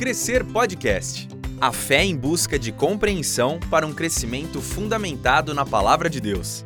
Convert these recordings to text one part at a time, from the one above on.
Crescer Podcast. A fé em busca de compreensão para um crescimento fundamentado na palavra de Deus.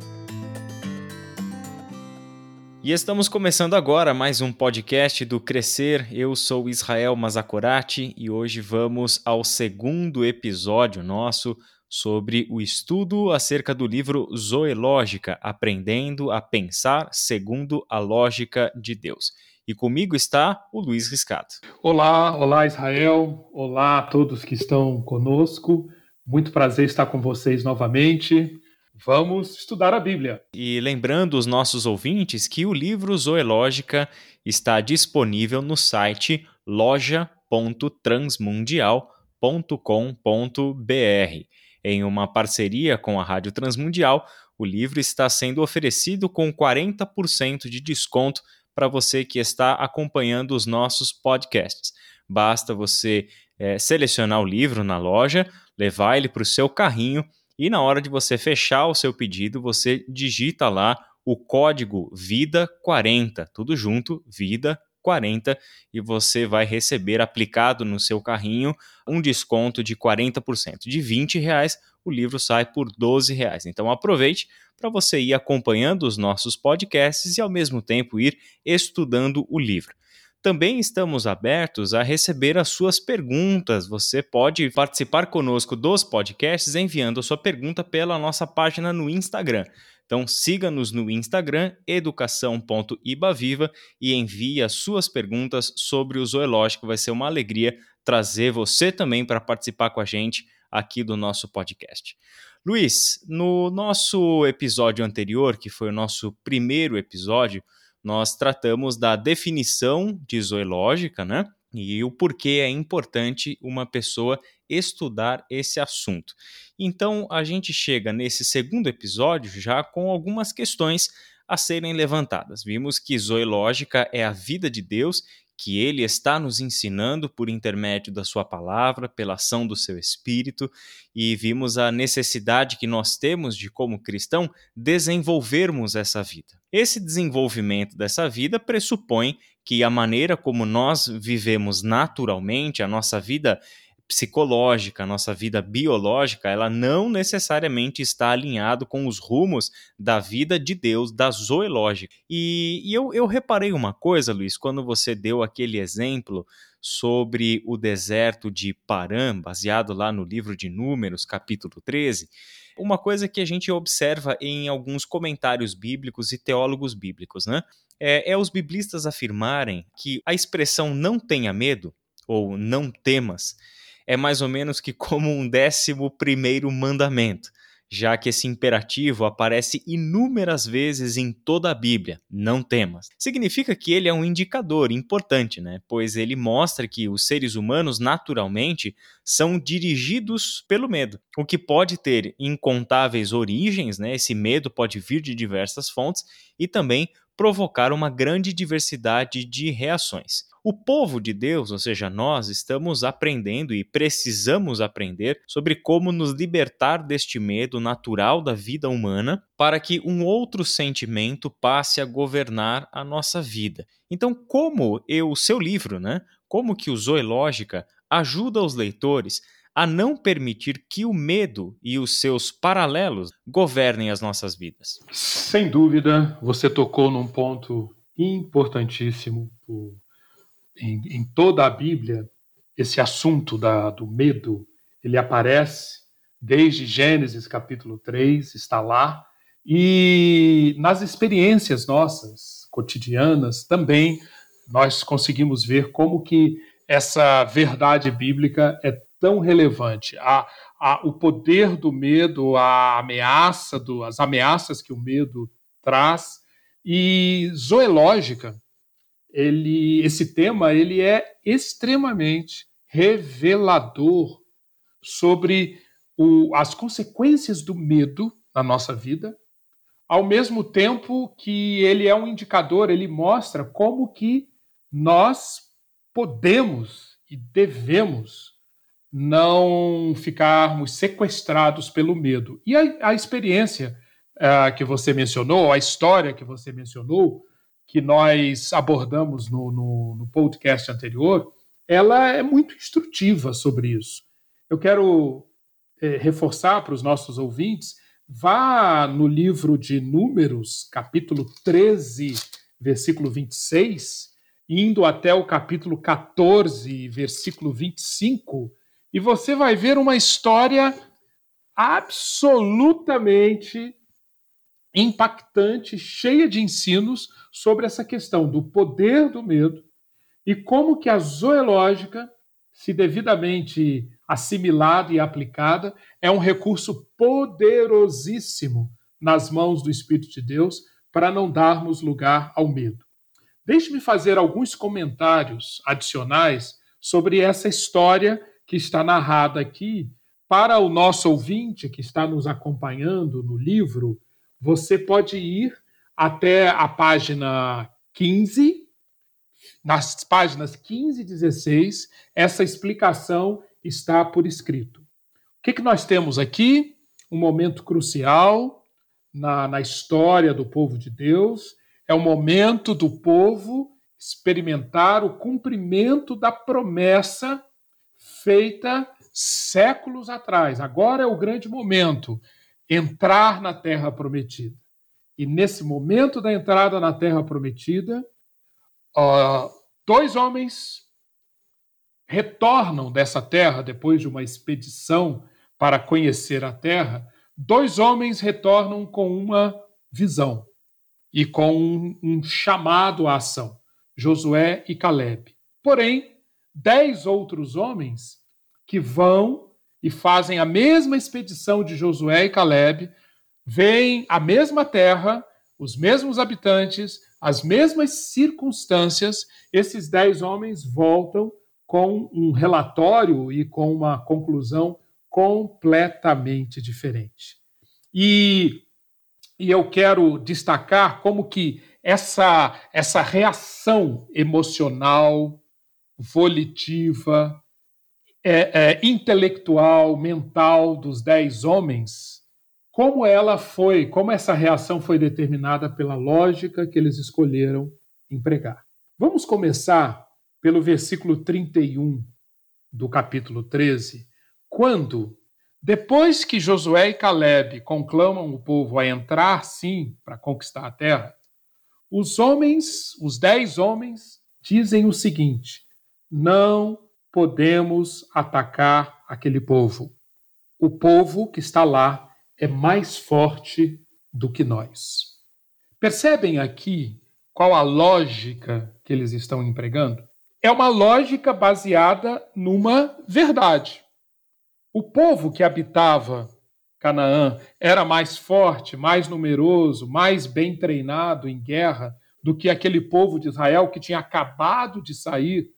E estamos começando agora mais um podcast do Crescer. Eu sou Israel Mazakorati e hoje vamos ao segundo episódio nosso sobre o estudo acerca do livro Zoológica, Aprendendo a Pensar segundo a Lógica de Deus. E comigo está o Luiz Riscato. Olá, olá Israel, olá a todos que estão conosco. Muito prazer estar com vocês novamente. Vamos estudar a Bíblia. E lembrando os nossos ouvintes que o livro Zoológica está disponível no site loja.transmundial.com.br. Em uma parceria com a Rádio Transmundial, o livro está sendo oferecido com 40% de desconto para você que está acompanhando os nossos podcasts. Basta você é, selecionar o livro na loja, levar ele para o seu carrinho e na hora de você fechar o seu pedido, você digita lá o código VIDA40, tudo junto, VIDA 40 e você vai receber aplicado no seu carrinho um desconto de 40%. De 20 reais, o livro sai por 12 reais. Então aproveite para você ir acompanhando os nossos podcasts e ao mesmo tempo ir estudando o livro. Também estamos abertos a receber as suas perguntas. Você pode participar conosco dos podcasts enviando a sua pergunta pela nossa página no Instagram. Então siga-nos no Instagram educação.ibaviva e envie as suas perguntas sobre o zoológico. Vai ser uma alegria trazer você também para participar com a gente aqui do nosso podcast. Luiz, no nosso episódio anterior, que foi o nosso primeiro episódio, nós tratamos da definição de zoológica, né? E o porquê é importante uma pessoa estudar esse assunto. Então, a gente chega nesse segundo episódio já com algumas questões a serem levantadas. Vimos que zoológica é a vida de Deus que ele está nos ensinando por intermédio da sua palavra, pela ação do seu espírito, e vimos a necessidade que nós temos de, como cristão, desenvolvermos essa vida. Esse desenvolvimento dessa vida pressupõe que a maneira como nós vivemos naturalmente, a nossa vida psicológica, a nossa vida biológica, ela não necessariamente está alinhado com os rumos da vida de Deus, da zoológica. E, e eu, eu reparei uma coisa, Luiz, quando você deu aquele exemplo sobre o deserto de Paran, baseado lá no livro de Números, capítulo 13, uma coisa que a gente observa em alguns comentários bíblicos e teólogos bíblicos, né? É, é os biblistas afirmarem que a expressão não tenha medo ou não temas é mais ou menos que como um décimo primeiro mandamento, já que esse imperativo aparece inúmeras vezes em toda a Bíblia, não temas. Significa que ele é um indicador importante, né? Pois ele mostra que os seres humanos naturalmente são dirigidos pelo medo, o que pode ter incontáveis origens, né? Esse medo pode vir de diversas fontes e também provocar uma grande diversidade de reações. O povo de Deus, ou seja, nós, estamos aprendendo e precisamos aprender sobre como nos libertar deste medo natural da vida humana para que um outro sentimento passe a governar a nossa vida. Então, como eu, o seu livro, né? Como que o Zoológica ajuda os leitores a não permitir que o medo e os seus paralelos governem as nossas vidas. Sem dúvida, você tocou num ponto importantíssimo. Em, em toda a Bíblia, esse assunto da, do medo, ele aparece desde Gênesis capítulo 3, está lá, e nas experiências nossas cotidianas também nós conseguimos ver como que essa verdade bíblica é tão relevante. A, a, o poder do medo, a ameaça, do, as ameaças que o medo traz. E zoológica, ele, esse tema ele é extremamente revelador sobre o, as consequências do medo na nossa vida, ao mesmo tempo que ele é um indicador, ele mostra como que nós podemos e devemos não ficarmos sequestrados pelo medo. E a, a experiência uh, que você mencionou, a história que você mencionou, que nós abordamos no, no, no podcast anterior, ela é muito instrutiva sobre isso. Eu quero é, reforçar para os nossos ouvintes, vá no livro de Números, capítulo 13, versículo 26, indo até o capítulo 14, versículo 25, e você vai ver uma história absolutamente impactante, cheia de ensinos sobre essa questão do poder do medo e como que a zoológica, se devidamente assimilada e aplicada, é um recurso poderosíssimo nas mãos do Espírito de Deus para não darmos lugar ao medo. Deixe-me fazer alguns comentários adicionais sobre essa história que está narrada aqui. Para o nosso ouvinte que está nos acompanhando no livro, você pode ir até a página 15. Nas páginas 15 e 16, essa explicação está por escrito. O que, que nós temos aqui? Um momento crucial na, na história do povo de Deus. É o momento do povo experimentar o cumprimento da promessa feita séculos atrás. Agora é o grande momento entrar na terra prometida. E nesse momento da entrada na terra prometida, dois homens retornam dessa terra depois de uma expedição para conhecer a terra. Dois homens retornam com uma visão e com um, chamado à ação: Josué e Caleb. Porém, dez outros homens que vão e fazem a mesma expedição de Josué e Caleb, veem a mesma terra, os mesmos habitantes, as mesmas circunstâncias, esses dez homens voltam com um relatório e com uma conclusão completamente diferente. E, e eu quero destacar como que essa, essa reação emocional, volitiva, é, é, intelectual, mental dos dez homens, como ela foi, como essa reação foi determinada pela lógica que eles escolheram empregar. Vamos começar pelo versículo 31 do capítulo 13, quando, depois que Josué e Caleb conclamam o povo a entrar sim para conquistar a terra, os homens, os dez homens, dizem o seguinte: não podemos atacar aquele povo. O povo que está lá é mais forte do que nós. Percebem aqui qual a lógica que eles estão empregando? é uma lógica baseada numa verdade. O povo que habitava Canaã era mais forte, mais numeroso, mais bem treinado em guerra do que aquele povo de Israel que tinha acabado de sair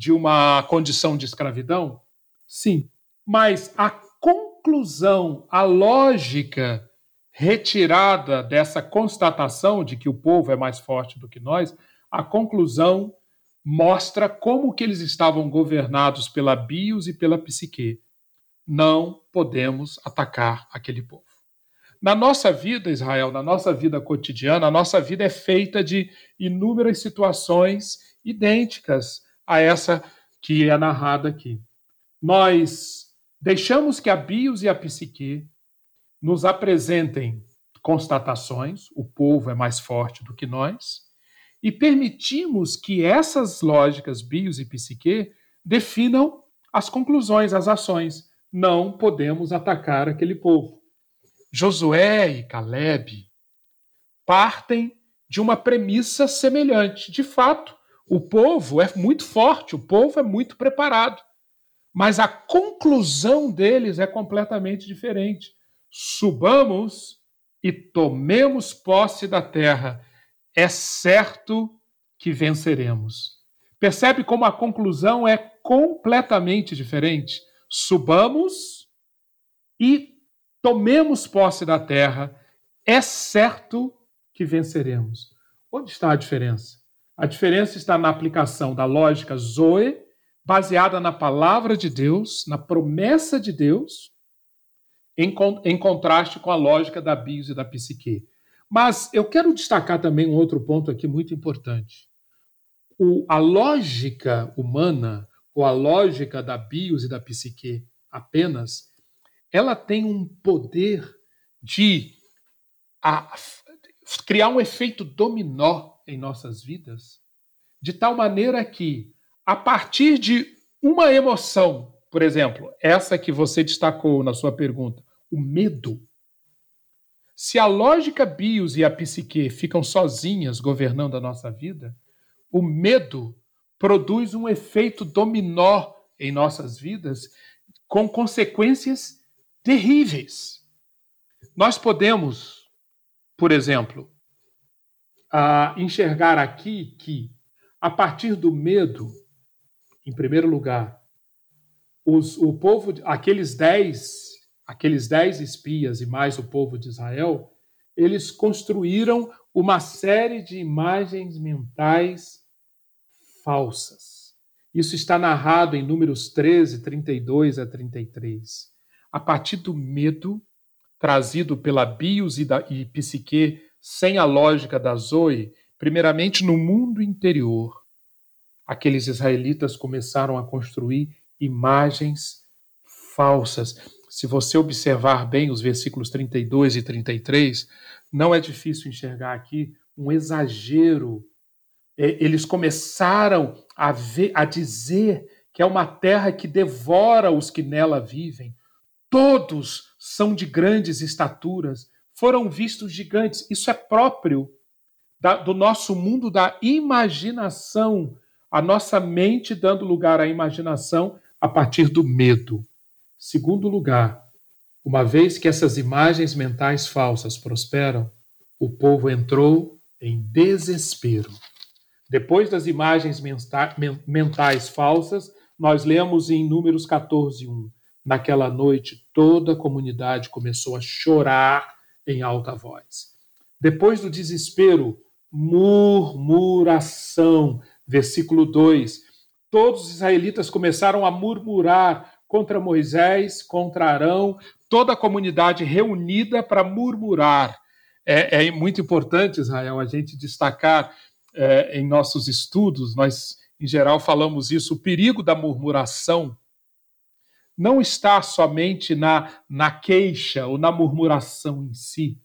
de uma condição de escravidão? Sim. Mas a conclusão, a lógica retirada dessa constatação de que o povo é mais forte do que nós, a conclusão mostra como que eles estavam governados pela bios e pela psique. Não podemos atacar aquele povo. Na nossa vida, Israel, na nossa vida cotidiana, a nossa vida é feita de inúmeras situações idênticas a essa que é narrada aqui. Nós deixamos que a bios e a psique nos apresentem constatações, o povo é mais forte do que nós, e permitimos que essas lógicas bios e psique definam as conclusões, as ações. Não podemos atacar aquele povo. Josué e Caleb partem de uma premissa semelhante. De fato, o povo é muito forte, o povo é muito preparado. Mas a conclusão deles é completamente diferente. Subamos e tomemos posse da terra é certo que venceremos. Percebe como a conclusão é completamente diferente? Subamos e tomemos posse da terra, é certo que venceremos. Onde está a diferença? A diferença está na aplicação da lógica Zoe, baseada na palavra de Deus, na promessa de Deus, em, em contraste com a lógica da bios e da psique. Mas eu quero destacar também um outro ponto aqui muito importante. O, a lógica humana, ou a lógica da bios e da psique apenas, ela tem um poder de a, criar um efeito dominó em nossas vidas, de tal maneira que, a partir de uma emoção, por exemplo, essa que você destacou na sua pergunta, o medo. Se a lógica bios e a psique ficam sozinhas governando a nossa vida, o medo produz um efeito dominó em nossas vidas com consequências terríveis. Nós podemos, por exemplo, enxergar aqui que, a partir do medo, em primeiro lugar, os, o povo, aqueles dez, aqueles dez espias e mais o povo de Israel, eles construíram uma série de imagens mentais falsas. Isso está narrado em Números 13, 32 a 33. A partir do medo trazido pela bios e, da, e psique sem a lógica da Zoe, primeiramente no mundo interior, aqueles israelitas começaram a construir imagens falsas. Se você observar bem os versículos 32 e 33, não é difícil enxergar aqui um exagero. É, eles começaram a, ver, a dizer que é uma terra que devora os que nela vivem. Todos são de grandes estaturas, foram vistos gigantes. Isso é próprio da, do nosso mundo da imaginação, a nossa mente dando lugar à imaginação a partir do medo. Segundo lugar, uma vez que essas imagens mentais falsas prosperam, o povo entrou em desespero. Depois das imagens mentais falsas, nós lemos em Números 14, 1. Naquela noite, toda a comunidade começou a chorar em alta voz. Depois do desespero, murmuração. Versículo 2. Todos os israelitas começaram a murmurar contra Moisés, contra Arão, toda a comunidade reunida para murmurar. É, é, muito importante, Israel, a gente destacar é, em nossos estudos, nós em geral falamos isso, o perigo da murmuração não está somente na, na queixa ou na murmuração em si,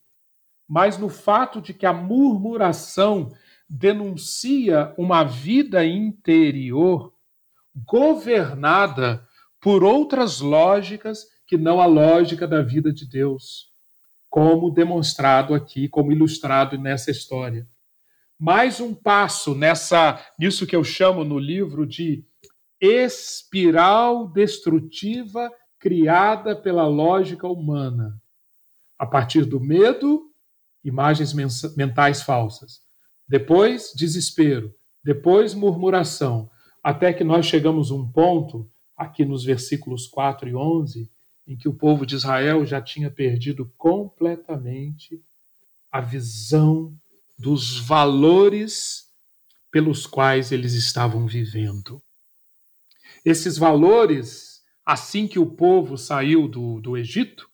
mas no fato de que a murmuração denuncia uma vida interior governada por outras lógicas que não a lógica da vida de Deus, como demonstrado aqui, como ilustrado nessa história. Mais um passo nessa nisso que eu chamo no livro de espiral destrutiva criada pela lógica humana. A partir do medo, imagens mentais falsas. Depois, desespero. Depois, murmuração. Até que nós chegamos a um ponto, aqui nos versículos 4 e 11, em que o povo de Israel já tinha perdido completamente a visão dos valores pelos quais eles estavam vivendo. Esses valores, assim que o povo saiu do, do Egito,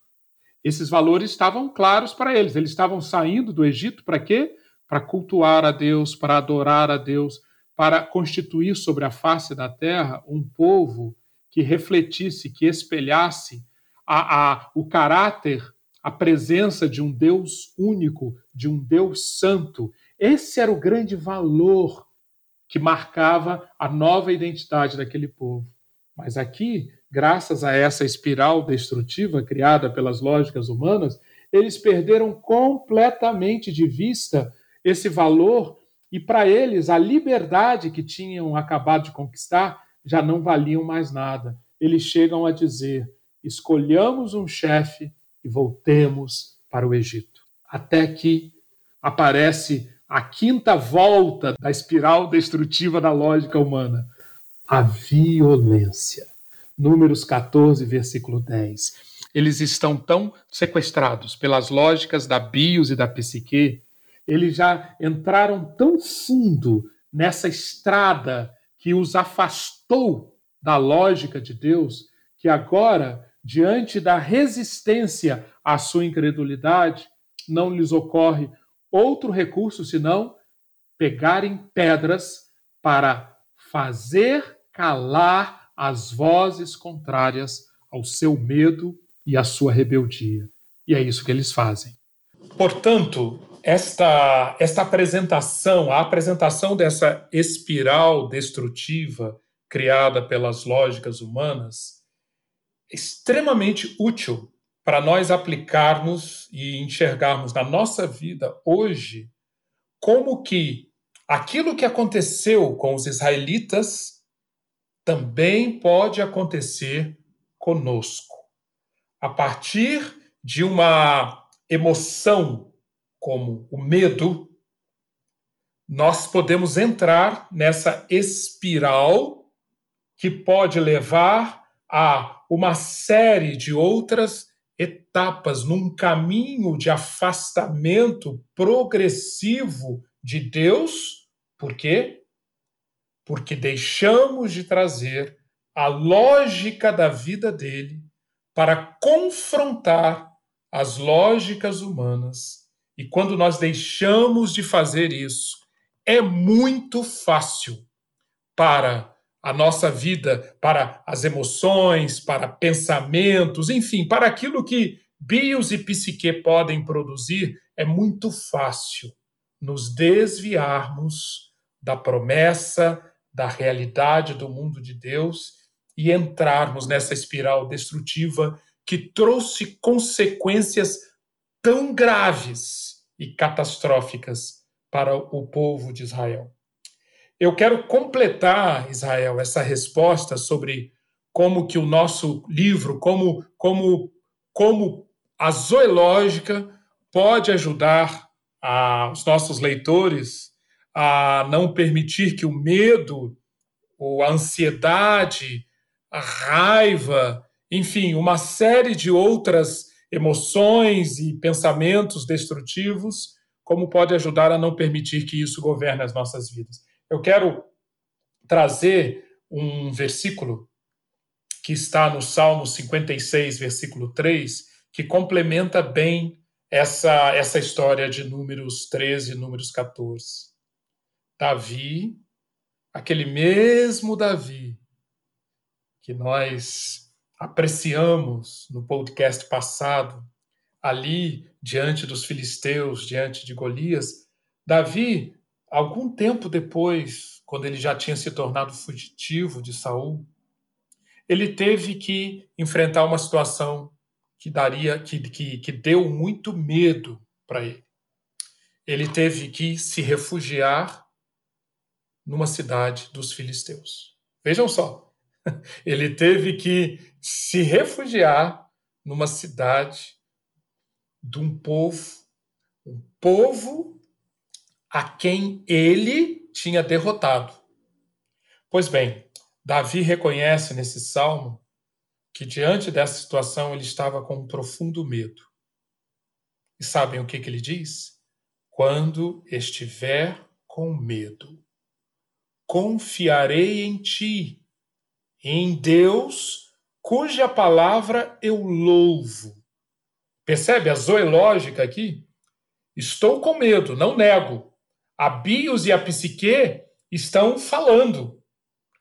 esses valores estavam claros para eles. Eles estavam saindo do Egito para quê? Para cultuar a Deus, para adorar a Deus, para constituir sobre a face da terra um povo que refletisse, que espelhasse a, a, o caráter, a presença de um Deus único, de um Deus santo. Esse era o grande valor que marcava a nova identidade daquele povo. Mas aqui, graças a essa espiral destrutiva criada pelas lógicas humanas, eles perderam completamente de vista esse valor e para eles a liberdade que tinham acabado de conquistar já não valiam mais nada. Eles chegam a dizer: escolhamos um chefe e voltemos para o Egito. Até que aparece a quinta volta da espiral destrutiva da lógica humana, a violência. Números 14, versículo 10. Eles estão tão sequestrados pelas lógicas da bios e da psique, eles já entraram tão fundo nessa estrada que os afastou da lógica de Deus, que agora, diante da resistência à sua incredulidade, não lhes ocorre outro recurso senão pegarem pedras para fazer calar as vozes contrárias ao seu medo e à sua rebeldia. E é isso que eles fazem. Portanto, esta, esta apresentação, a apresentação dessa espiral destrutiva criada pelas lógicas humanas, é extremamente útil para nós aplicarmos e enxergarmos na nossa vida hoje como que aquilo que aconteceu com os israelitas também pode acontecer conosco. A partir de uma emoção como o medo, nós podemos entrar nessa espiral que pode levar a uma série de outras etapas num caminho de afastamento progressivo de Deus. Por quê? Porque deixamos de trazer a lógica da vida dele para confrontar as lógicas humanas. E quando nós deixamos de fazer isso, é muito fácil para a nossa vida para as emoções, para pensamentos, enfim, para aquilo que bios e psique podem produzir, é muito fácil nos desviarmos da promessa, da realidade do mundo de Deus e entrarmos nessa espiral destrutiva que trouxe consequências tão graves e catastróficas para o povo de Israel. Eu quero completar, Israel, essa resposta sobre como que o nosso livro, como, como, como a zoológica pode ajudar a, os nossos leitores a não permitir que o medo, ou a ansiedade, a raiva, enfim, uma série de outras emoções e pensamentos destrutivos, como pode ajudar a não permitir que isso governe as nossas vidas. Eu quero trazer um versículo que está no Salmo 56, versículo 3, que complementa bem essa, essa história de Números 13 e Números 14. Davi, aquele mesmo Davi que nós apreciamos no podcast passado, ali diante dos filisteus, diante de Golias, Davi algum tempo depois, quando ele já tinha se tornado fugitivo de Saul, ele teve que enfrentar uma situação que daria que, que, que deu muito medo para ele. Ele teve que se refugiar numa cidade dos filisteus. Vejam só, ele teve que se refugiar numa cidade de um povo, um povo a quem ele tinha derrotado. Pois bem, Davi reconhece nesse salmo que diante dessa situação ele estava com um profundo medo. E sabem o que, que ele diz? Quando estiver com medo, confiarei em ti, em Deus, cuja palavra eu louvo. Percebe a zoológica aqui? Estou com medo, não nego, a bios e a psique estão falando,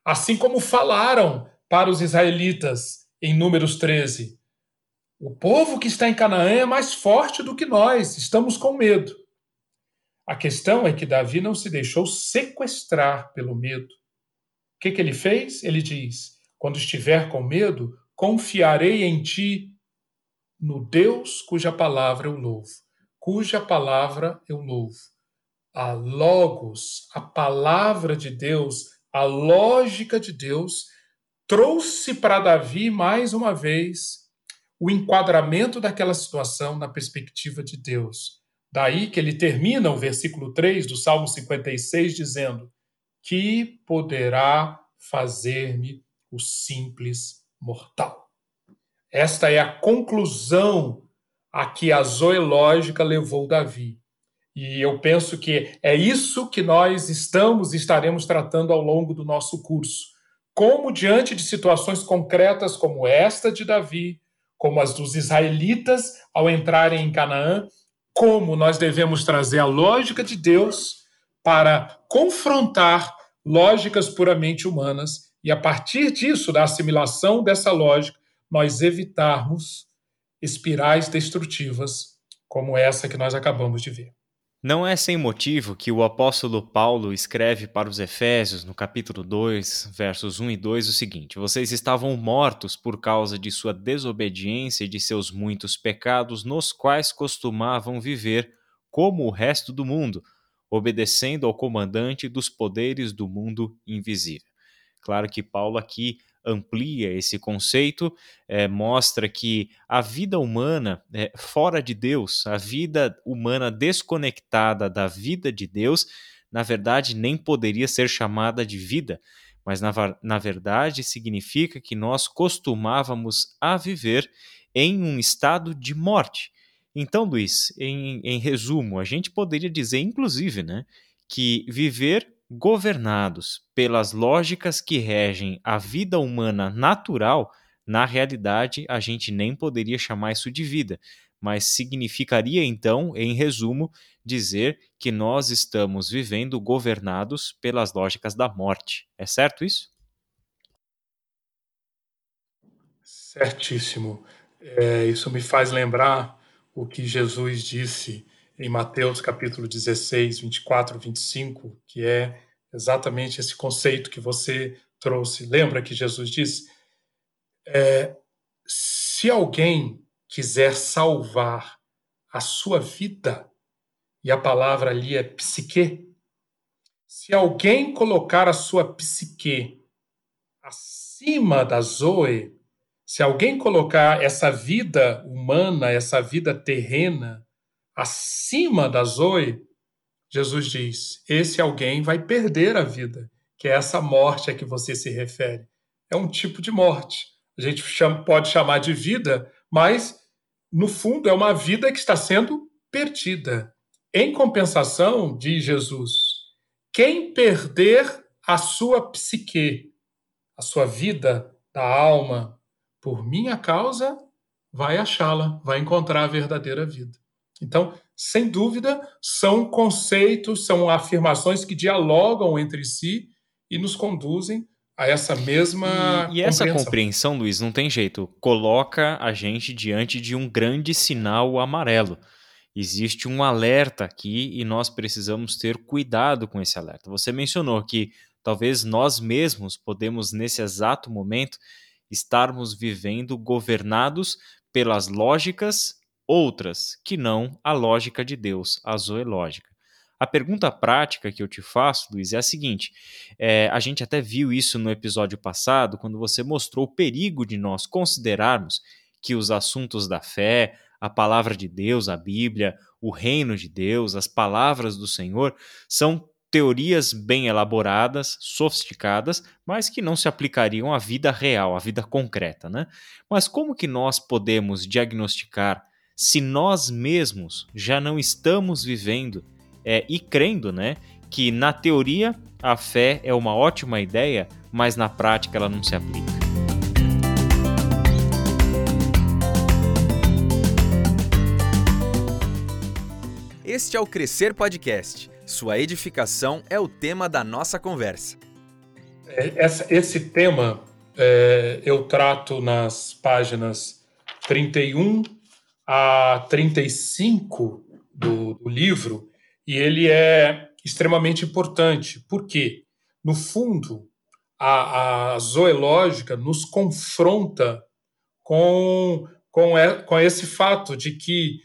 assim como falaram para os israelitas em Números 13. O povo que está em Canaã é mais forte do que nós, estamos com medo. A questão é que Davi não se deixou sequestrar pelo medo. O que, que ele fez? Ele diz: quando estiver com medo, confiarei em ti, no Deus cuja palavra eu louvo. Cuja palavra eu louvo a Logos, a palavra de Deus, a lógica de Deus, trouxe para Davi mais uma vez o enquadramento daquela situação na perspectiva de Deus. Daí que ele termina o versículo 3 do Salmo 56 dizendo: Que poderá fazer-me o simples mortal. Esta é a conclusão a que a zoológica levou Davi. E eu penso que é isso que nós estamos e estaremos tratando ao longo do nosso curso. Como, diante de situações concretas como esta de Davi, como as dos israelitas ao entrarem em Canaã, como nós devemos trazer a lógica de Deus para confrontar lógicas puramente humanas e a partir disso, da assimilação dessa lógica, nós evitarmos espirais destrutivas como essa que nós acabamos de ver. Não é sem motivo que o apóstolo Paulo escreve para os Efésios, no capítulo 2, versos 1 e 2, o seguinte: Vocês estavam mortos por causa de sua desobediência e de seus muitos pecados, nos quais costumavam viver, como o resto do mundo, obedecendo ao comandante dos poderes do mundo invisível. Claro que Paulo aqui amplia esse conceito, é, mostra que a vida humana é, fora de Deus, a vida humana desconectada da vida de Deus, na verdade nem poderia ser chamada de vida, mas na, na verdade significa que nós costumávamos a viver em um estado de morte. Então, Luiz, em, em resumo, a gente poderia dizer, inclusive, né, que viver governados pelas lógicas que regem a vida humana natural, na realidade a gente nem poderia chamar isso de vida, mas significaria então, em resumo, dizer que nós estamos vivendo governados pelas lógicas da morte. É certo isso? Certíssimo. É, isso me faz lembrar o que Jesus disse em Mateus capítulo 16, 24, 25, que é exatamente esse conceito que você trouxe. Lembra que Jesus disse? É, se alguém quiser salvar a sua vida, e a palavra ali é psique, se alguém colocar a sua psique acima da Zoe, se alguém colocar essa vida humana, essa vida terrena, acima da Zoe, Jesus diz: esse alguém vai perder a vida, que é essa morte a que você se refere. É um tipo de morte. A gente chama, pode chamar de vida, mas no fundo é uma vida que está sendo perdida. Em compensação, diz Jesus, quem perder a sua psique, a sua vida da alma, por minha causa, vai achá-la, vai encontrar a verdadeira vida. Então, sem dúvida, são conceitos, são afirmações que dialogam entre si e nos conduzem a essa mesma. E, e essa compreensão, Luiz, não tem jeito, coloca a gente diante de um grande sinal amarelo. Existe um alerta aqui e nós precisamos ter cuidado com esse alerta. Você mencionou que talvez nós mesmos podemos, nesse exato momento, estarmos vivendo governados pelas lógicas outras que não a lógica de Deus, a zoológica. A pergunta prática que eu te faço, Luiz, é a seguinte: é, a gente até viu isso no episódio passado, quando você mostrou o perigo de nós considerarmos que os assuntos da fé, a palavra de Deus, a Bíblia, o reino de Deus, as palavras do Senhor, são teorias bem elaboradas, sofisticadas, mas que não se aplicariam à vida real, à vida concreta, né? Mas como que nós podemos diagnosticar se nós mesmos já não estamos vivendo é, e crendo, né, que na teoria a fé é uma ótima ideia, mas na prática ela não se aplica. Este é o Crescer Podcast. Sua edificação é o tema da nossa conversa. É, esse tema é, eu trato nas páginas 31 a 35 do, do livro, e ele é extremamente importante. Por quê? No fundo, a, a zoológica nos confronta com, com, é, com esse fato de que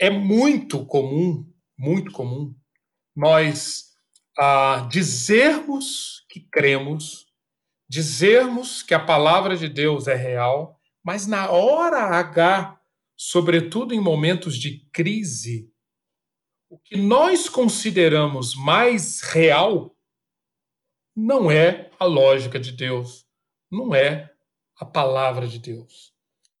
é muito comum, muito comum, nós dizermos que cremos, dizermos que a palavra de Deus é real, mas na hora H sobretudo em momentos de crise, o que nós consideramos mais real não é a lógica de Deus, não é a palavra de Deus.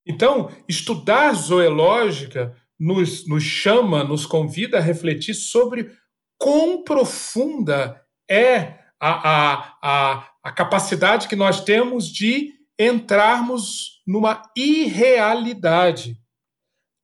Então, estudar zoológica nos, nos chama, nos convida a refletir sobre quão profunda é a, a, a, a capacidade que nós temos de entrarmos numa irrealidade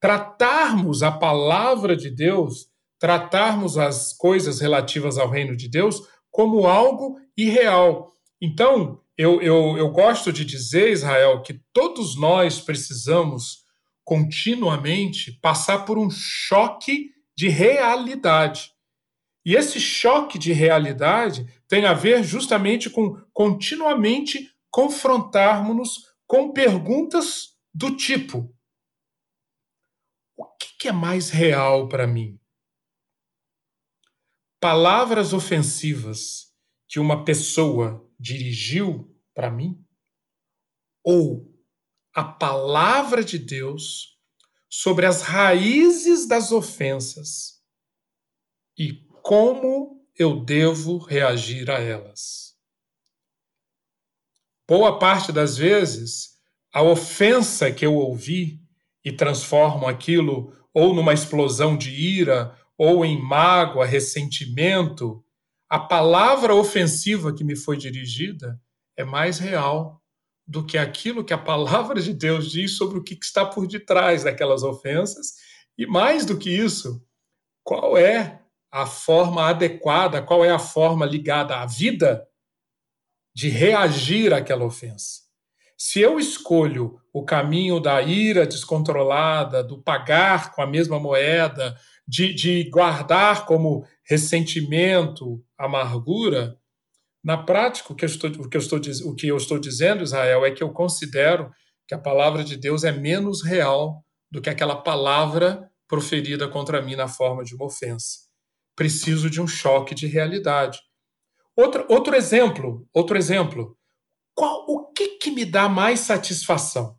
tratarmos a palavra de Deus, tratarmos as coisas relativas ao reino de Deus como algo irreal. Então, eu, eu, eu gosto de dizer, Israel, que todos nós precisamos continuamente passar por um choque de realidade. E esse choque de realidade tem a ver justamente com continuamente confrontarmos-nos com perguntas do tipo: o que é mais real para mim? Palavras ofensivas que uma pessoa dirigiu para mim? Ou a palavra de Deus sobre as raízes das ofensas e como eu devo reagir a elas? Boa parte das vezes, a ofensa que eu ouvi e transformo aquilo ou numa explosão de ira, ou em mágoa, ressentimento, a palavra ofensiva que me foi dirigida é mais real do que aquilo que a palavra de Deus diz sobre o que está por detrás daquelas ofensas. E mais do que isso, qual é a forma adequada, qual é a forma ligada à vida de reagir àquela ofensa. Se eu escolho o caminho da ira descontrolada, do pagar com a mesma moeda, de, de guardar como ressentimento, amargura, na prática, o que, eu estou, o, que eu estou, o que eu estou dizendo, Israel, é que eu considero que a palavra de Deus é menos real do que aquela palavra proferida contra mim na forma de uma ofensa. Preciso de um choque de realidade. Outro, outro exemplo, outro exemplo. Qual, o que, que me dá mais satisfação?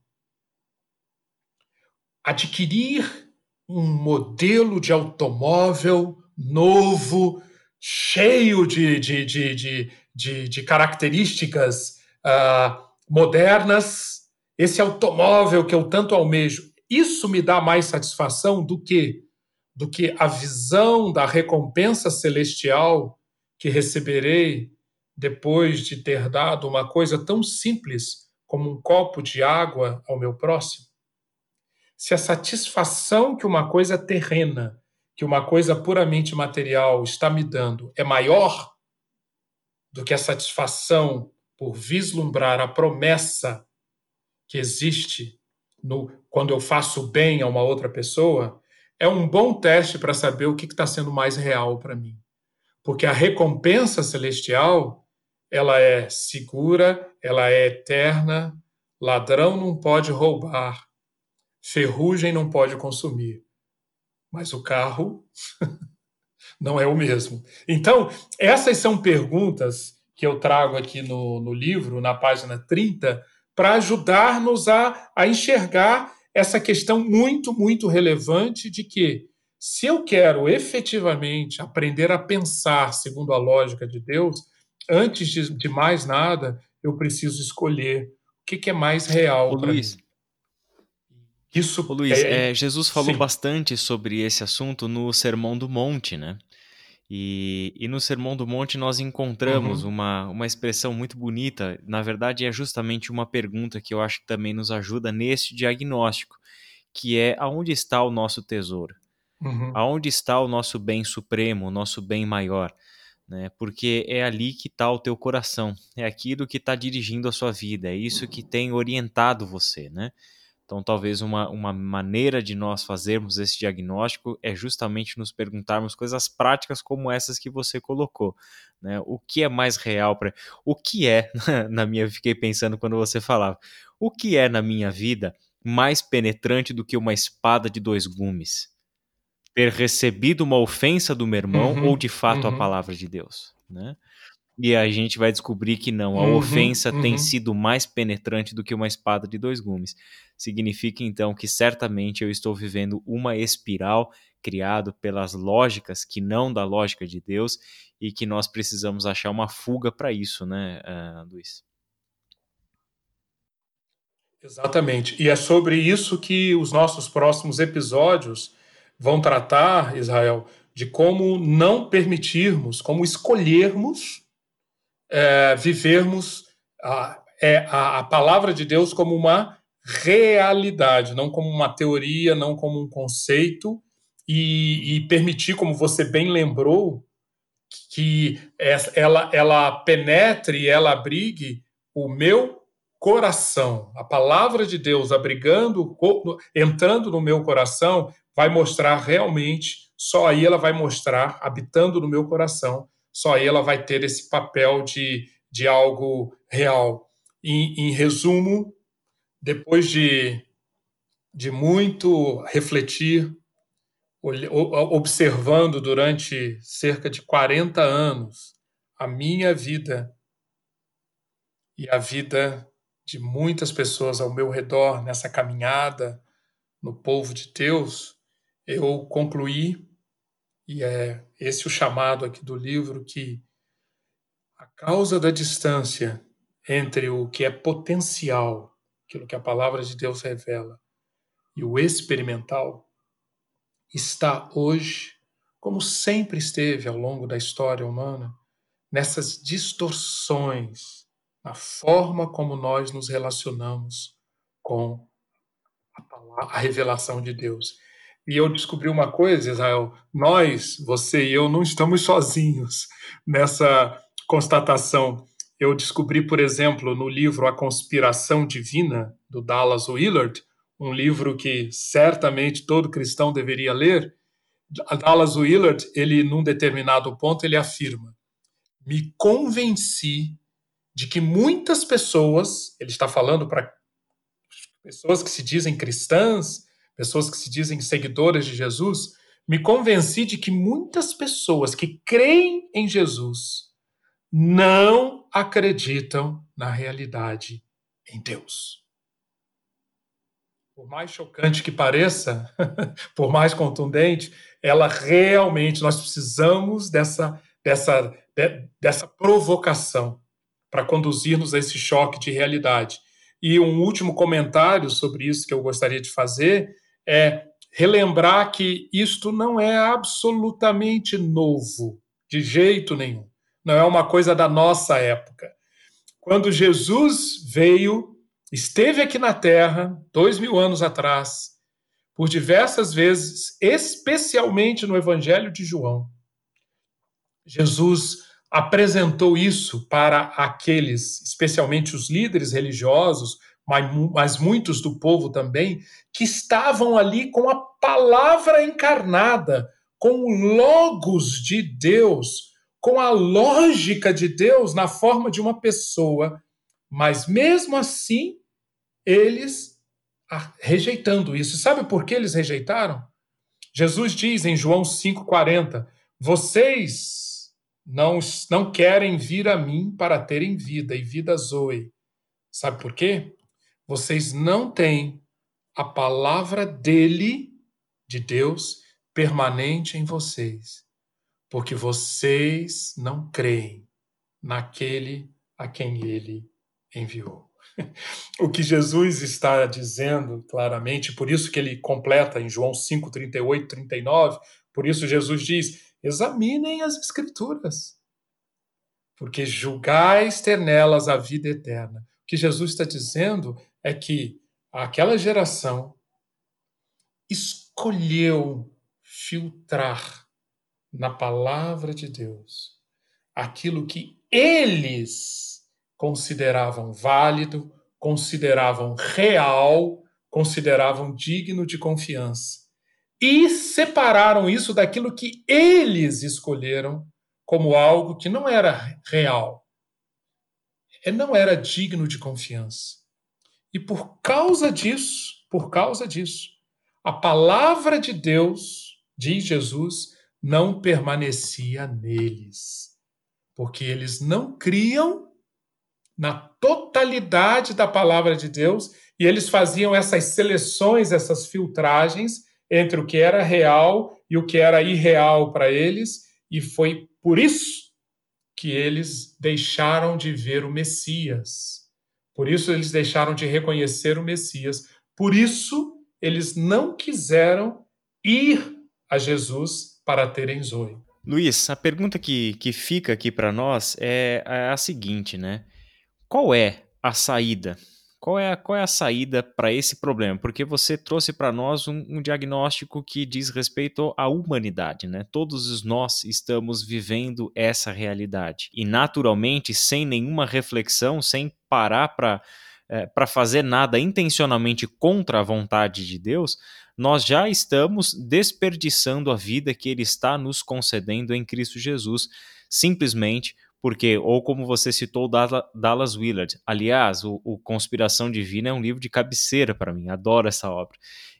Adquirir um modelo de automóvel novo, cheio de, de, de, de, de, características uh, modernas, esse automóvel que eu tanto almejo, isso me dá mais satisfação do que do que a visão da recompensa celestial que receberei depois de ter dado uma coisa tão simples como um copo de água ao meu próximo? Se a satisfação que uma coisa terrena que uma coisa puramente material está me dando é maior do que a satisfação por vislumbrar a promessa que existe no, quando eu faço bem a uma outra pessoa, é um bom teste para saber o que está sendo mais real para mim. Porque a recompensa celestial, ela é segura, ela é eterna, ladrão não pode roubar, ferrugem não pode consumir mas o carro não é o mesmo. Então, essas são perguntas que eu trago aqui no, no livro, na página 30, para ajudar-nos a, a enxergar essa questão muito, muito relevante de que, se eu quero efetivamente aprender a pensar segundo a lógica de Deus, antes de, de mais nada, eu preciso escolher o que, que é mais real para mim. Isso Ô, Luiz, é... É, Jesus falou Sim. bastante sobre esse assunto no Sermão do Monte, né? E, e no Sermão do Monte nós encontramos uhum. uma, uma expressão muito bonita. Na verdade, é justamente uma pergunta que eu acho que também nos ajuda nesse diagnóstico, que é aonde está o nosso tesouro? Uhum. Aonde está o nosso bem supremo, o nosso bem maior? Né? Porque é ali que está o teu coração, é aquilo que está dirigindo a sua vida, é isso que tem orientado você, né? Então, talvez uma, uma maneira de nós fazermos esse diagnóstico é justamente nos perguntarmos coisas práticas como essas que você colocou. Né? O que é mais real para. O que é, na minha. Fiquei pensando quando você falava. O que é na minha vida mais penetrante do que uma espada de dois gumes? Ter recebido uma ofensa do meu irmão uhum, ou de fato uhum. a palavra de Deus? Né? E a gente vai descobrir que não, a uhum, ofensa uhum. tem sido mais penetrante do que uma espada de dois gumes. Significa então que certamente eu estou vivendo uma espiral criado pelas lógicas que não da lógica de Deus e que nós precisamos achar uma fuga para isso, né, uh, Luiz? Exatamente. E é sobre isso que os nossos próximos episódios vão tratar, Israel, de como não permitirmos, como escolhermos é, vivermos a, é, a, a palavra de Deus como uma realidade, não como uma teoria, não como um conceito, e, e permitir, como você bem lembrou, que ela, ela penetre, ela abrigue o meu coração. A palavra de Deus abrigando, entrando no meu coração, vai mostrar realmente, só aí ela vai mostrar, habitando no meu coração, só ela vai ter esse papel de, de algo real. Em, em resumo, depois de, de muito refletir, observando durante cerca de 40 anos a minha vida e a vida de muitas pessoas ao meu redor nessa caminhada no povo de Deus, eu concluí, e é esse o chamado aqui do livro, que a causa da distância entre o que é potencial, aquilo que a palavra de Deus revela, e o experimental, está hoje, como sempre esteve ao longo da história humana, nessas distorções na forma como nós nos relacionamos com a, palavra, a revelação de Deus. E eu descobri uma coisa, Israel: nós, você e eu, não estamos sozinhos nessa constatação. Eu descobri, por exemplo, no livro A Conspiração Divina, do Dallas Willard, um livro que certamente todo cristão deveria ler. Dallas Willard, ele num determinado ponto ele afirma: "Me convenci de que muitas pessoas, ele está falando para pessoas que se dizem cristãs, pessoas que se dizem seguidoras de Jesus, me convenci de que muitas pessoas que creem em Jesus não acreditam na realidade em Deus. Por mais chocante que pareça, por mais contundente, ela realmente nós precisamos dessa dessa dessa provocação para conduzir-nos a esse choque de realidade. E um último comentário sobre isso que eu gostaria de fazer é relembrar que isto não é absolutamente novo, de jeito nenhum. Não é uma coisa da nossa época. Quando Jesus veio, esteve aqui na Terra, dois mil anos atrás, por diversas vezes, especialmente no Evangelho de João, Jesus apresentou isso para aqueles, especialmente os líderes religiosos, mas muitos do povo também, que estavam ali com a palavra encarnada, com o logos de Deus, com a lógica de Deus na forma de uma pessoa, mas mesmo assim, eles rejeitando isso. Sabe por que eles rejeitaram? Jesus diz em João 5,40: Vocês não, não querem vir a mim para terem vida e vida zoe. Sabe por quê? Vocês não têm a palavra dele, de Deus, permanente em vocês, porque vocês não creem naquele a quem ele enviou. O que Jesus está dizendo claramente, por isso que ele completa em João 5, 38, 39, por isso Jesus diz: examinem as Escrituras, porque julgais ter nelas a vida eterna. Que Jesus está dizendo é que aquela geração escolheu filtrar na palavra de Deus aquilo que eles consideravam válido, consideravam real, consideravam digno de confiança e separaram isso daquilo que eles escolheram como algo que não era real, não era digno de confiança. E por causa disso, por causa disso, a palavra de Deus, diz Jesus, não permanecia neles, porque eles não criam na totalidade da palavra de Deus e eles faziam essas seleções, essas filtragens entre o que era real e o que era irreal para eles, e foi por isso que eles deixaram de ver o Messias. Por isso eles deixaram de reconhecer o Messias. Por isso eles não quiseram ir a Jesus para terem Zoe. Luiz, a pergunta que, que fica aqui para nós é, a seguinte, né? Qual é a saída Qual é a, qual é a saída para esse problema? Porque você trouxe para nós um, um, diagnóstico que diz respeito à humanidade, né? Todos nós estamos vivendo essa realidade. E, naturalmente, sem nenhuma reflexão, sem parar para é, para fazer nada intencionalmente contra a vontade de Deus, nós já estamos desperdiçando a vida que Ele está nos concedendo em Cristo Jesus, simplesmente porque, ou como você citou, Dallas Willard. Aliás, o, o Conspiração Divina é um livro de cabeceira para mim, adoro essa obra.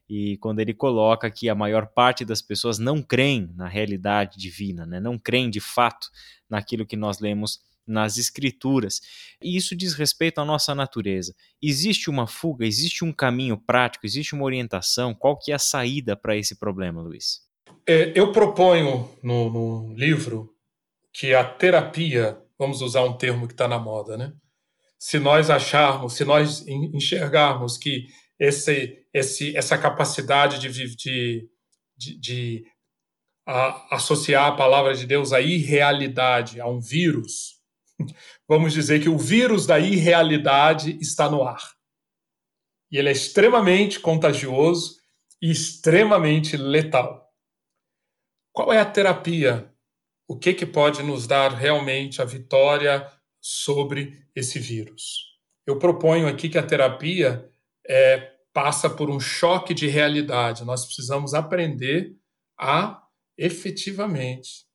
E quando ele coloca que a maior parte das pessoas não creem na realidade divina, né? não creem de fato naquilo que nós lemos nas escrituras. E isso diz respeito à nossa natureza. Existe uma fuga, existe um caminho prático, existe uma orientação? Qual que é a saída para esse problema, Luiz? É, eu proponho no, no, livro que a terapia, vamos usar um termo que está na moda, né? Se nós acharmos, se nós enxergarmos que esse, esse, essa capacidade de, de, de, de a, associar a palavra de Deus à irrealidade, a um vírus, vamos dizer que o vírus da irrealidade está no ar. E ele é extremamente contagioso e extremamente letal. Qual é a terapia? O que, que pode nos dar realmente a vitória sobre esse vírus? Eu proponho aqui que a terapia é, passa por um choque de realidade. Nós precisamos aprender a efetivamente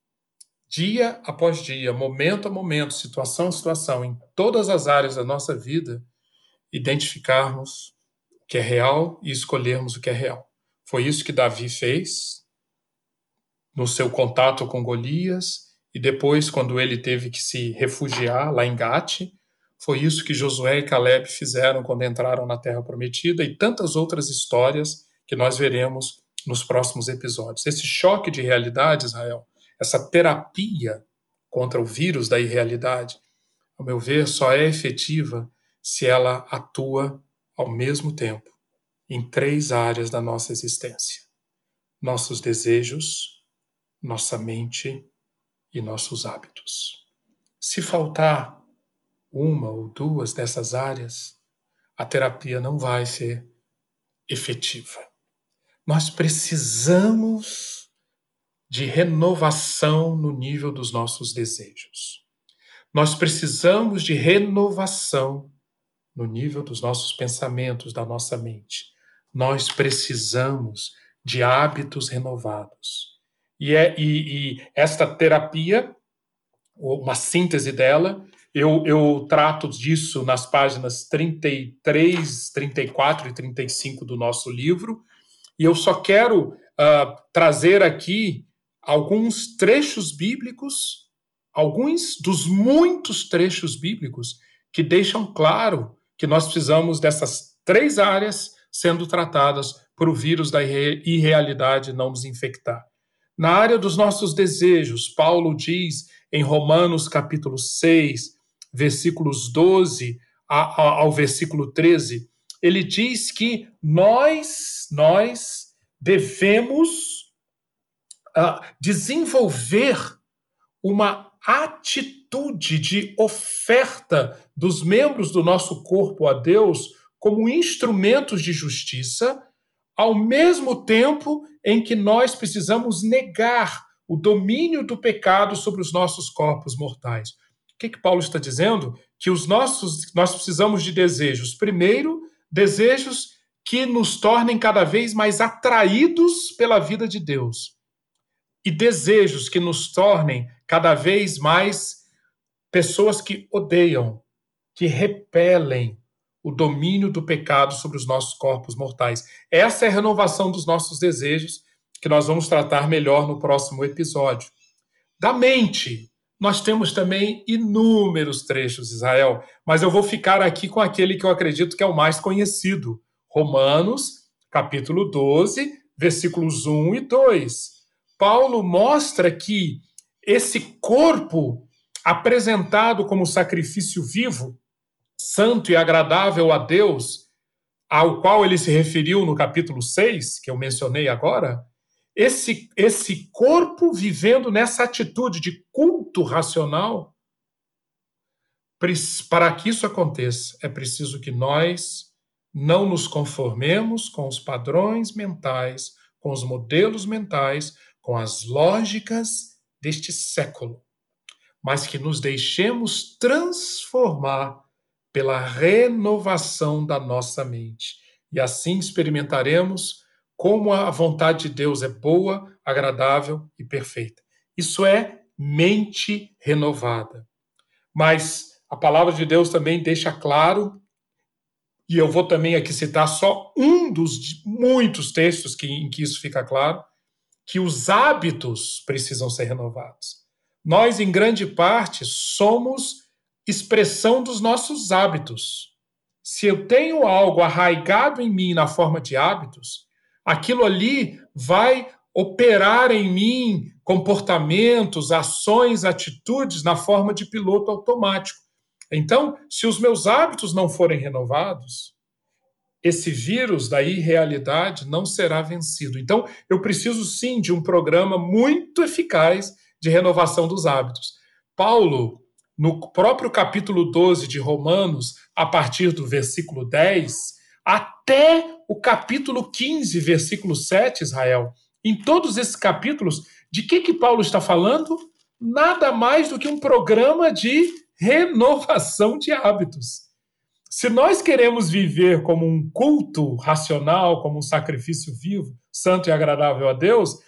dia após dia, momento a momento, situação a situação, em todas as áreas da nossa vida, identificarmos o que é real e escolhermos o que é real. Foi isso que Davi fez no seu contato com Golias e depois quando ele teve que se refugiar lá em Gate, foi isso que Josué e Caleb fizeram quando entraram na terra prometida e tantas outras histórias que nós veremos nos próximos episódios. Esse choque de realidade, Israel, essa terapia contra o vírus da irrealidade, ao meu ver, só é efetiva se ela atua ao mesmo tempo em três áreas da nossa existência: nossos desejos, nossa mente e nossos hábitos. Se faltar uma ou duas dessas áreas, a terapia não vai ser efetiva. Nós precisamos de renovação no nível dos nossos desejos. Nós precisamos de renovação no nível dos nossos pensamentos, da nossa mente. Nós precisamos de hábitos renovados. E, é, e, e esta terapia, uma síntese dela, eu, eu trato disso nas páginas 33, 34 e 35 do nosso livro, e eu só quero uh, trazer aqui alguns trechos bíblicos, alguns dos muitos trechos bíblicos que deixam claro que nós precisamos dessas três áreas sendo tratadas para o vírus da irrealidade não nos infectar. Na área dos nossos desejos, Paulo diz em Romanos capítulo 6, versículos 12 ao versículo 13, ele diz que nós, nós devemos desenvolver uma atitude de oferta dos membros do nosso corpo a Deus como instrumentos de justiça, ao mesmo tempo em que nós precisamos negar o domínio do pecado sobre os nossos corpos mortais. O que, que Paulo está dizendo? Que os nossos nós precisamos de desejos. Primeiro, desejos que nos tornem cada vez mais atraídos pela vida de Deus e desejos que nos tornem cada vez mais pessoas que odeiam, que repelem o domínio do pecado sobre os nossos corpos mortais. Essa é a renovação dos nossos desejos, que nós vamos tratar melhor no próximo episódio. Da mente, nós temos também inúmeros trechos, Israel, mas eu vou ficar aqui com aquele que eu acredito que é o mais conhecido, Romanos, capítulo 12, versículos 1 e 2. Paulo mostra que esse corpo apresentado como sacrifício vivo, santo e agradável a Deus, ao qual ele se referiu no capítulo 6, que eu mencionei agora, esse, esse corpo vivendo nessa atitude de culto racional para que isso aconteça, é preciso que nós não nos conformemos com os padrões mentais, com os modelos mentais, com as lógicas deste século, mas que nos deixemos transformar pela renovação da nossa mente. E assim experimentaremos como a vontade de Deus é boa, agradável e perfeita. Isso é mente renovada. Mas a palavra de Deus também deixa claro, e eu vou também aqui citar só um dos muitos textos que, em que isso fica claro, que os hábitos precisam ser renovados. Nós, em grande parte, somos expressão dos nossos hábitos. Se eu tenho algo arraigado em mim na forma de hábitos, aquilo ali vai operar em mim comportamentos, ações, atitudes na forma de piloto automático. Então, se os meus hábitos não forem renovados, esse vírus da irrealidade não será vencido. Então, eu preciso sim de um programa muito eficaz de renovação dos hábitos. Paulo, no próprio capítulo 12 de Romanos, a partir do versículo 10, até o capítulo 15, versículo 7, Israel, em todos esses capítulos, de que, que Paulo está falando? Nada mais do que um programa de renovação de hábitos. Se nós queremos viver como um culto racional, como um sacrifício vivo, santo e agradável a Deus,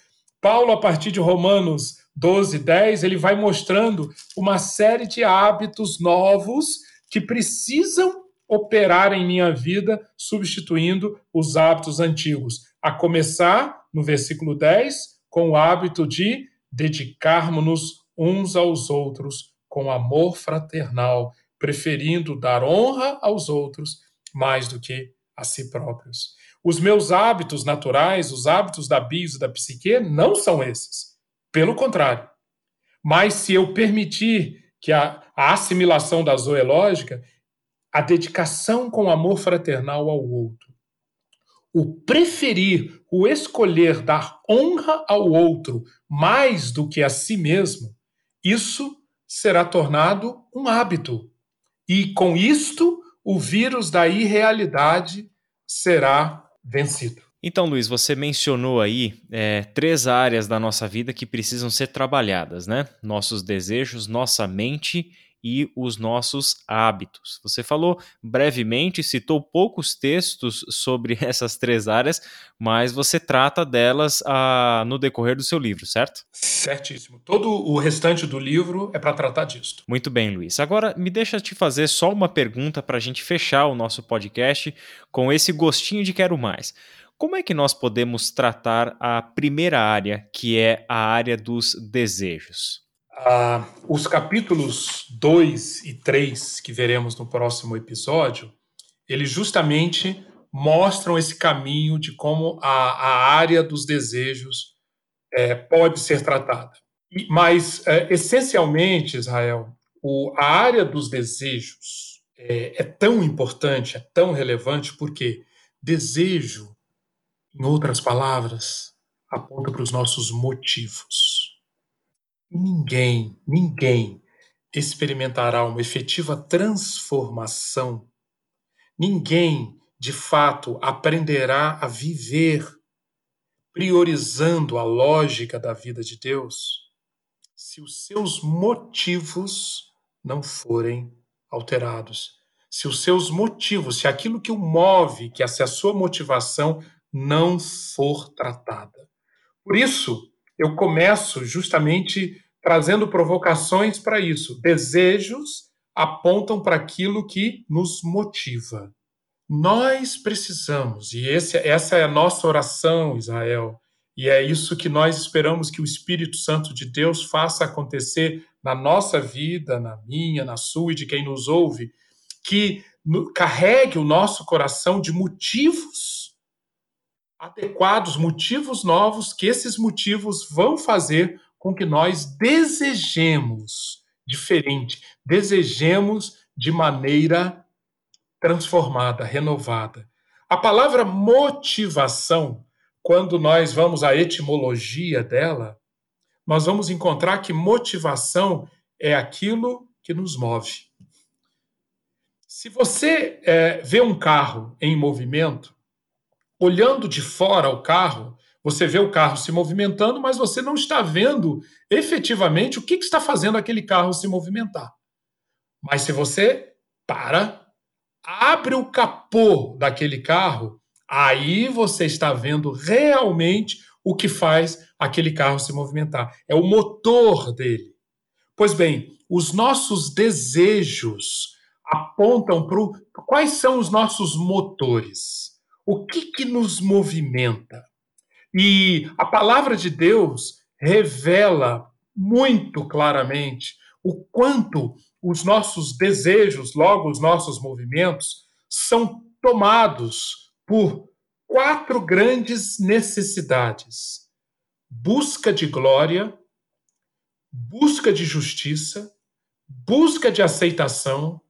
Paulo, a partir de Romanos 12, 10, ele vai mostrando uma série de hábitos novos que precisam operar em minha vida, substituindo os hábitos antigos. A começar, no versículo 10, com o hábito de dedicarmos-nos uns aos outros com amor fraternal, preferindo dar honra aos outros mais do que a si próprios. Os meus hábitos naturais, os hábitos da bis e da psique, não são esses. Pelo contrário. Mas se eu permitir que a, a assimilação da zoológica, a dedicação com amor fraternal ao outro, o preferir, o escolher dar honra ao outro mais do que a si mesmo, isso será tornado um hábito. E com isto, o vírus da irrealidade será vencido. Então, Luiz, você mencionou aí é, três áreas da nossa vida que precisam ser trabalhadas, né? Nossos desejos, nossa mente e os nossos hábitos. Você falou brevemente, citou poucos textos sobre essas três áreas, mas você trata delas ah, no decorrer do seu livro, certo? Certíssimo. Todo o restante do livro é para tratar disso. Muito bem, Luiz. Agora, me deixa te fazer só uma pergunta para a gente fechar o nosso podcast com esse gostinho de quero mais. Como é que nós podemos tratar a primeira área, que é a área dos desejos? Ah, os capítulos 2 e 3, que veremos no próximo episódio, eles justamente mostram esse caminho de como a, a área dos desejos é, pode ser tratada. Mas, é, essencialmente, Israel, o, a área dos desejos é, é tão importante, é tão relevante, porque desejo, em outras palavras, aponta para os nossos motivos ninguém, ninguém experimentará uma efetiva transformação, ninguém, de fato, aprenderá a viver priorizando a lógica da vida de Deus se os seus motivos não forem alterados. Se os seus motivos, se aquilo que o move, que é a sua motivação, não for tratada. Por isso, eu começo justamente trazendo provocações para isso. Desejos apontam para aquilo que nos motiva. Nós precisamos, e esse, essa é a nossa oração, Israel, e é isso que nós esperamos que o Espírito Santo de Deus faça acontecer na nossa vida, na minha, na sua e de quem nos ouve, que carregue o nosso coração de motivos adequados, motivos novos, que esses motivos vão fazer com que nós desejemos diferente, desejemos de maneira transformada, renovada. A palavra motivação, quando nós vamos à etimologia dela, nós vamos encontrar que motivação é aquilo que nos move. Se você é, vê um carro em movimento, olhando de fora o carro, você vê o carro se movimentando, mas você não está vendo efetivamente o que, está fazendo aquele carro se movimentar. Mas se você para, abre o capô daquele carro, aí você está vendo realmente o que faz aquele carro se movimentar. É o motor dele. Pois bem, os nossos desejos apontam para quais são os nossos motores. O que, que nos movimenta? E a palavra de Deus revela muito claramente o quanto os nossos desejos, logo os nossos movimentos, são tomados por quatro grandes necessidades: busca de glória, busca de justiça, busca de aceitação,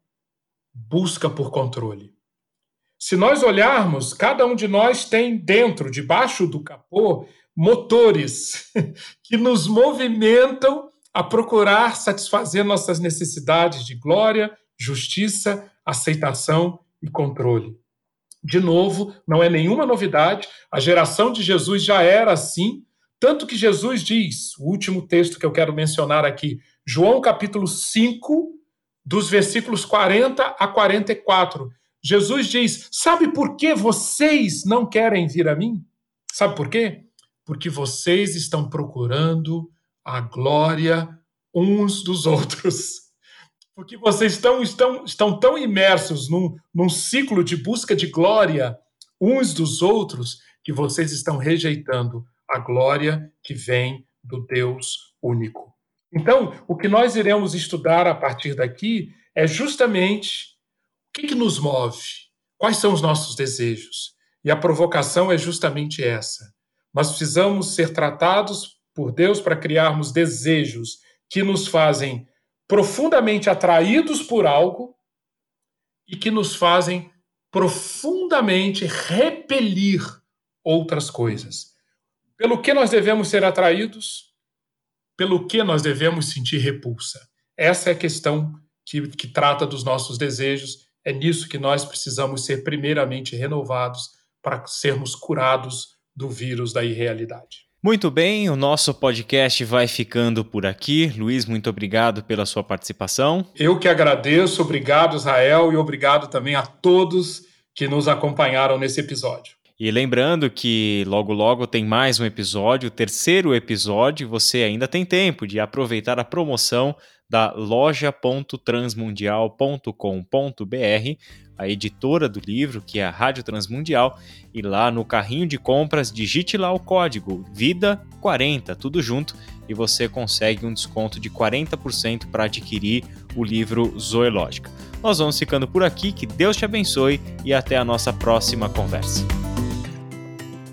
busca por controle. Se nós olharmos, cada um de nós tem dentro, debaixo do capô, motores que nos movimentam a procurar satisfazer nossas necessidades de glória, justiça, aceitação e controle. De novo, não é nenhuma novidade, a geração de Jesus já era assim, tanto que Jesus diz, o último texto que eu quero mencionar aqui, João capítulo 5, dos versículos 40 a 44. Jesus diz: Sabe por que vocês não querem vir a mim? Sabe por quê? Porque vocês estão procurando a glória uns dos outros. Porque vocês estão, estão, estão tão imersos num, num ciclo de busca de glória uns dos outros que vocês estão rejeitando a glória que vem do Deus único. Então, o que nós iremos estudar a partir daqui é justamente que, que nos move, quais são os nossos desejos. E a provocação é justamente essa. Nós precisamos ser tratados por Deus para criarmos desejos que nos fazem profundamente atraídos por algo e que nos fazem profundamente repelir outras coisas. Pelo que nós devemos ser atraídos? pelo que nós devemos sentir repulsa? Essa é a questão que, que trata dos nossos desejos. É nisso que nós precisamos ser primeiramente renovados para sermos curados do vírus da irrealidade. Muito bem, o nosso podcast vai ficando por aqui. Luiz, muito obrigado pela sua participação. Eu que agradeço, obrigado Israel e obrigado também a todos que nos acompanharam nesse episódio. E lembrando que logo logo tem mais um episódio, o terceiro episódio, você ainda tem tempo de aproveitar a promoção da loja.transmundial.com.br, a editora do livro, que é a Rádio Transmundial, e lá no carrinho de compras digite lá o código VIDA40, tudo junto, e você consegue um desconto de 40% para adquirir o livro Zoológica. Nós vamos ficando por aqui, que Deus te abençoe e até a nossa próxima conversa.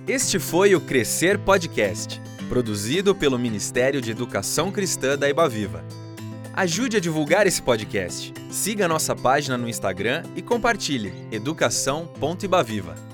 Este foi o Crescer Podcast, produzido pelo Ministério de Educação Cristã da Ibaviva. Ajude a divulgar esse podcast. Siga nossa página no Instagram e compartilhe educação.ibaviva.